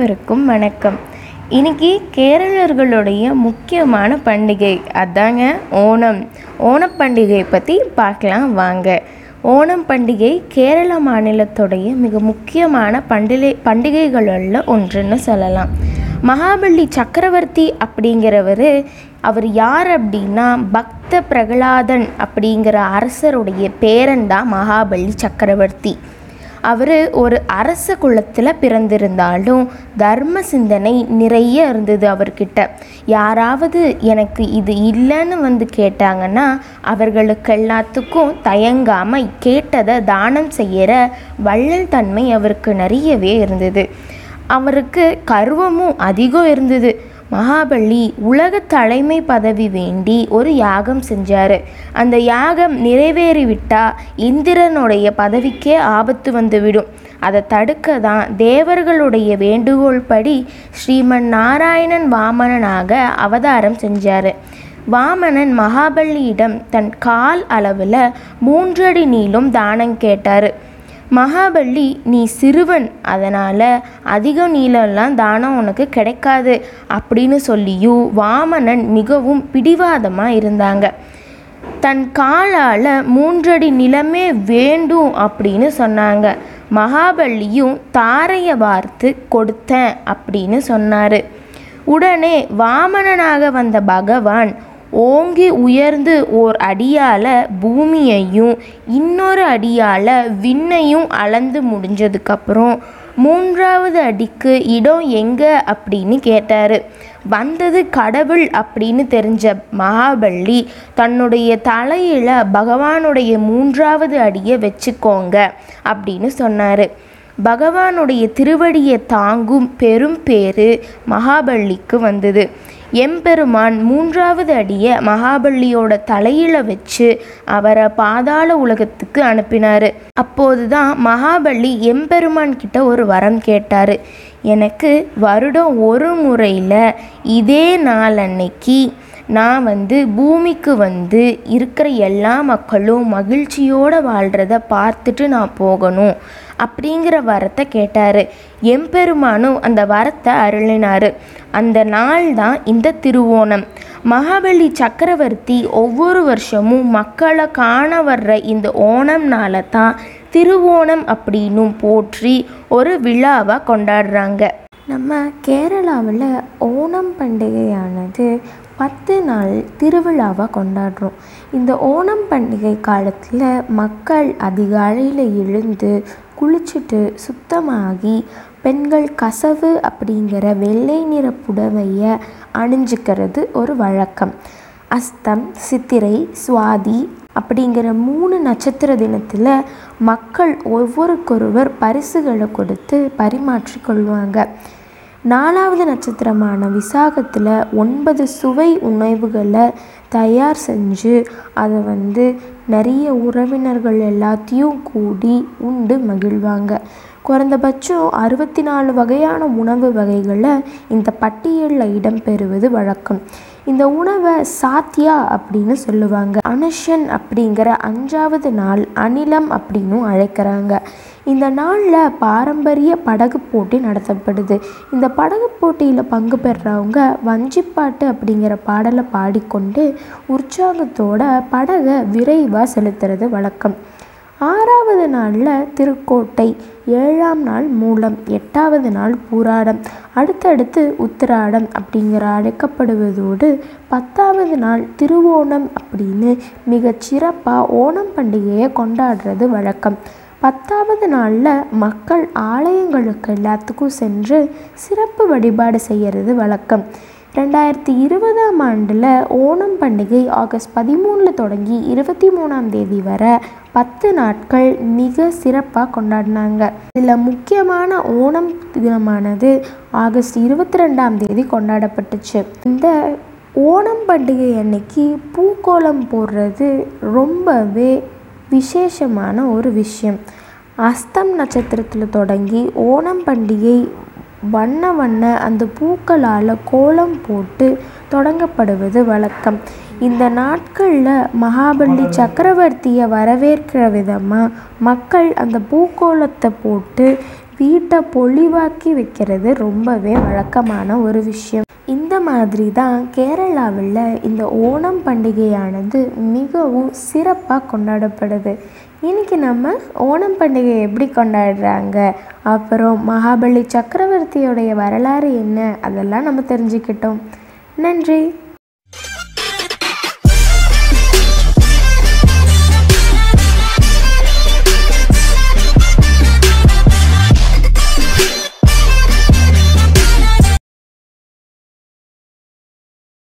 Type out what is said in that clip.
அனைவருக்கும் வணக்கம். இன்னைக்கு கேரளர்களுடைய முக்கியமான பண்டிகை. அதாங்க ஓணம். ஓணப் பண்டிகையை பற்றி பார்க்கலாம் வாங்க. ஓணம் பண்டிகை கேரள மாநிலத்துடைய மிக முக்கியமான பண்டிகை பண்டிகைகளில் ஒன்றுன்னு சொல்லலாம். மகாபலி சக்கரவர்த்தி அப்படிங்கிறவர் அவர் யார் அப்படின்னா பக்த பிரகலாதன் அப்படிங்கிற அரசருடைய பேரன் தான் மகாபலி சக்கரவர்த்தி. அவர் ஒரு அரச குலத்தில் பிறந்திருந்தாலும் தர்ம சிந்தனை நிறைய இருந்தது அவர்கிட்ட. யாராவது எனக்கு இது இல்லைன்னு வந்து கேட்டாங்கன்னா அவர்களுக்கு எல்லாத்துக்கும் தயங்காமல் கேட்டதை தானம் செய்கிற வள்ளல் தன்மை அவருக்கு நிறையவே இருந்தது. அவருக்கு கர்வமும் அதிகம் இருந்தது. மகாபலி உலக தலைமை பதவி வேண்டி ஒரு யாகம் செஞ்சார். அந்த யாகம் நிறைவேறிவிட்டா இந்திரனுடைய பதவிக்கே ஆபத்து வந்துவிடும். அதை தடுக்க தான் தேவர்களுடைய வேண்டுகோள் படி ஸ்ரீமன் நாராயணன் வாமனனாக அவதாரம் செஞ்சார். வாமனன் மகாபலியிடம் தன் கால் அளவில் மூன்றடி நீளும் தானம் கேட்டார். மகாபலி நீ சிறுவன் அதனால் அதிக நீளம்லாம் தானம் உனக்கு கிடைக்காது அப்படின்னு சொல்லியும் வாமனன் மிகவும் பிடிவாதமாக இருந்தாங்க. தன் காலால் மூன்றடி நிலமே வேண்டும் அப்படின்னு சொன்னாங்க. மகாபலியும் தாரையை வார்த்து கொடுத்தேன் அப்படின்னு சொன்னார். உடனே வாமனனாக வந்த பகவான் ஓங்கி உயர்ந்து ஓர் அடியால் பூமியையும் இன்னொரு அடியால் விண்ணையும் அளந்து முடிஞ்சதுக்கப்புறம் மூன்றாவது அடிக்கு இடம் எங்கே அப்படின்னு கேட்டார். வந்தது கடவுள் அப்படின்னு தெரிஞ்ச மகாபலி தன்னுடைய தலையில் பகவானுடைய மூன்றாவது அடியை வச்சுக்கோங்க அப்படின்னு சொன்னார். பகவானுடைய திருவடியை தாங்கும் பெரும் பேறு மகாபலிக்கு வந்தது. எம்பெருமான் மூன்றாவது அடியை மகாபலியோட தலையில வச்சு அவரை பாதாள உலகத்துக்கு அனுப்பினார். அப்போது தான் மகாபலி எம்பெருமான் கிட்ட ஒரு வரம் கேட்டார். எனக்கு வருடம் ஒரு முறையில் இதே நாள் அன்னைக்கு நான் வந்து பூமிக்கு வந்து இருக்கிற எல்லா மக்களும் மகிழ்ச்சியோடு வாழ்கிறத பார்த்துட்டு நான் போகணும். அப்படிங்கிற வரத்தை கேட்டார். எம்பெருமானும் அந்த வரத்தை அருளினார். அந்த நாள் தான் இந்த திருவோணம். மகாபலி சக்கரவர்த்தி ஒவ்வொரு வருஷமும் மக்களை காண வர்ற இந்த ஓணம்னால தான் திருவோணம் அப்படின்னும் போற்றி ஒரு விழாவாக கொண்டாடுறாங்க. நம்ம கேரளாவில் ஓணம் பண்டிகையானது பத்து நாள் திருவிழாவாக கொண்டாடுறோம். இந்த ஓணம் பண்டிகை காலத்தில் மக்கள் அதிகாலையில் எழுந்து குளிச்சுட்டு சுத்தமாகி பெண்கள் கசவு அப்படிங்கிற வெள்ளை நிற புடவையை அணிஞ்சிக்கிறது ஒரு வழக்கம். அஸ்தம் சித்திரை சுவாதி அப்படிங்கிற மூணு நட்சத்திர தினத்தில் மக்கள் ஒவ்வொருக்கொருவர் பரிசுகளை கொடுத்து பரிமாற்றிக் கொள்வாங்க. நாலாவது நட்சத்திரமான விசாகத்தில் ஒன்பது சுவை உணவுகளை தயார் செஞ்சு அதை வந்து நிறைய உறவினர்கள் எல்லாத்தையும் கூடி உண்டு மகிழ்வாங்க. குறைந்தபட்சம் அறுபத்தி நாலு வகையான உணவு வகைகளை இந்த பட்டியலில் இடம்பெறுவது வழக்கம். இந்த உணவை சாத்தியா அப்படின்னு சொல்லுவாங்க. அனுஷன் அப்படிங்கிற அஞ்சாவது நாள் அனிலம் அப்படின்னும் அழைக்கிறாங்க. இந்த நாளில் பாரம்பரிய படகு போட்டி நடத்தப்படுது. இந்த படகு போட்டியில் பங்கு பெறுறவங்க வஞ்சிப்பாட்டு அப்படிங்கிற பாடலை பாடிக்கொண்டு உற்சாகத்தோட படகை விரைவாக செலுத்துறது வழக்கம். ஆறாவது நாளில் திருக்கோட்டை ஏழாம் நாள் மூலம் எட்டாவது நாள் பூராடம் அடுத்தடுத்து உத்திராடம் அப்படிங்கிற அழைக்கப்படுவதோடு பத்தாவது நாள் திருவோணம் அப்படின்னு மிகச் சிறப்பாக ஓணம் பண்டிகையை கொண்டாடுறது வழக்கம். பத்தாவது நாளில் மக்கள் ஆலயங்களுக்கு எல்லாத்துக்கும் சென்று சிறப்பு வழிபாடு செய்கிறது வழக்கம். ரெண்டாயிரத்தி இருபதாம் ஆண்டில் ஓணம் பண்டிகை ஆகஸ்ட் பதிமூணில் தொடங்கி இருபத்தி மூணாம் தேதி வரை பத்து நாட்கள் மிக சிறப்பாக கொண்டாடினாங்க. இதில் முக்கியமான ஓணம் தினமானது ஆகஸ்ட் இருபத்தி ரெண்டாம் தேதி கொண்டாடப்பட்டுச்சு. இந்த ஓணம் பண்டிகை அன்னைக்கு பூக்கோலம் போடுறது ரொம்பவே விசேஷமான ஒரு விஷயம். அஸ்தம் நட்சத்திரத்தில் தொடங்கி ஓணம் பண்டிகை வண்ண வண்ண அந்த பூக்களால் கோலம் போட்டு தொடங்கப்படுவது வழக்கம். இந்த நாட்களில் மகாபலி சக்கரவர்த்தியை வரவேற்கிற விதமாக மக்கள் அந்த பூக்கோலத்தை போட்டு வீட்டை பொலிவாக்கி வைக்கிறது ரொம்பவே வழக்கமான ஒரு விஷயம். இந்த மாதிரி தான் கேரளாவில் இந்த ஓணம் பண்டிகையானது மிகவும் சிறப்பாக கொண்டாடப்படுது. இன்றைக்கி நம்ம ஓணம் பண்டிகை எப்படி கொண்டாடுறாங்க? அப்புறம் மகாபலி சக்கரவர்த்தியோடைய வரலாறு என்ன? அதெல்லாம் நம்ம தெரிஞ்சுக்கிட்டோம். நன்றி.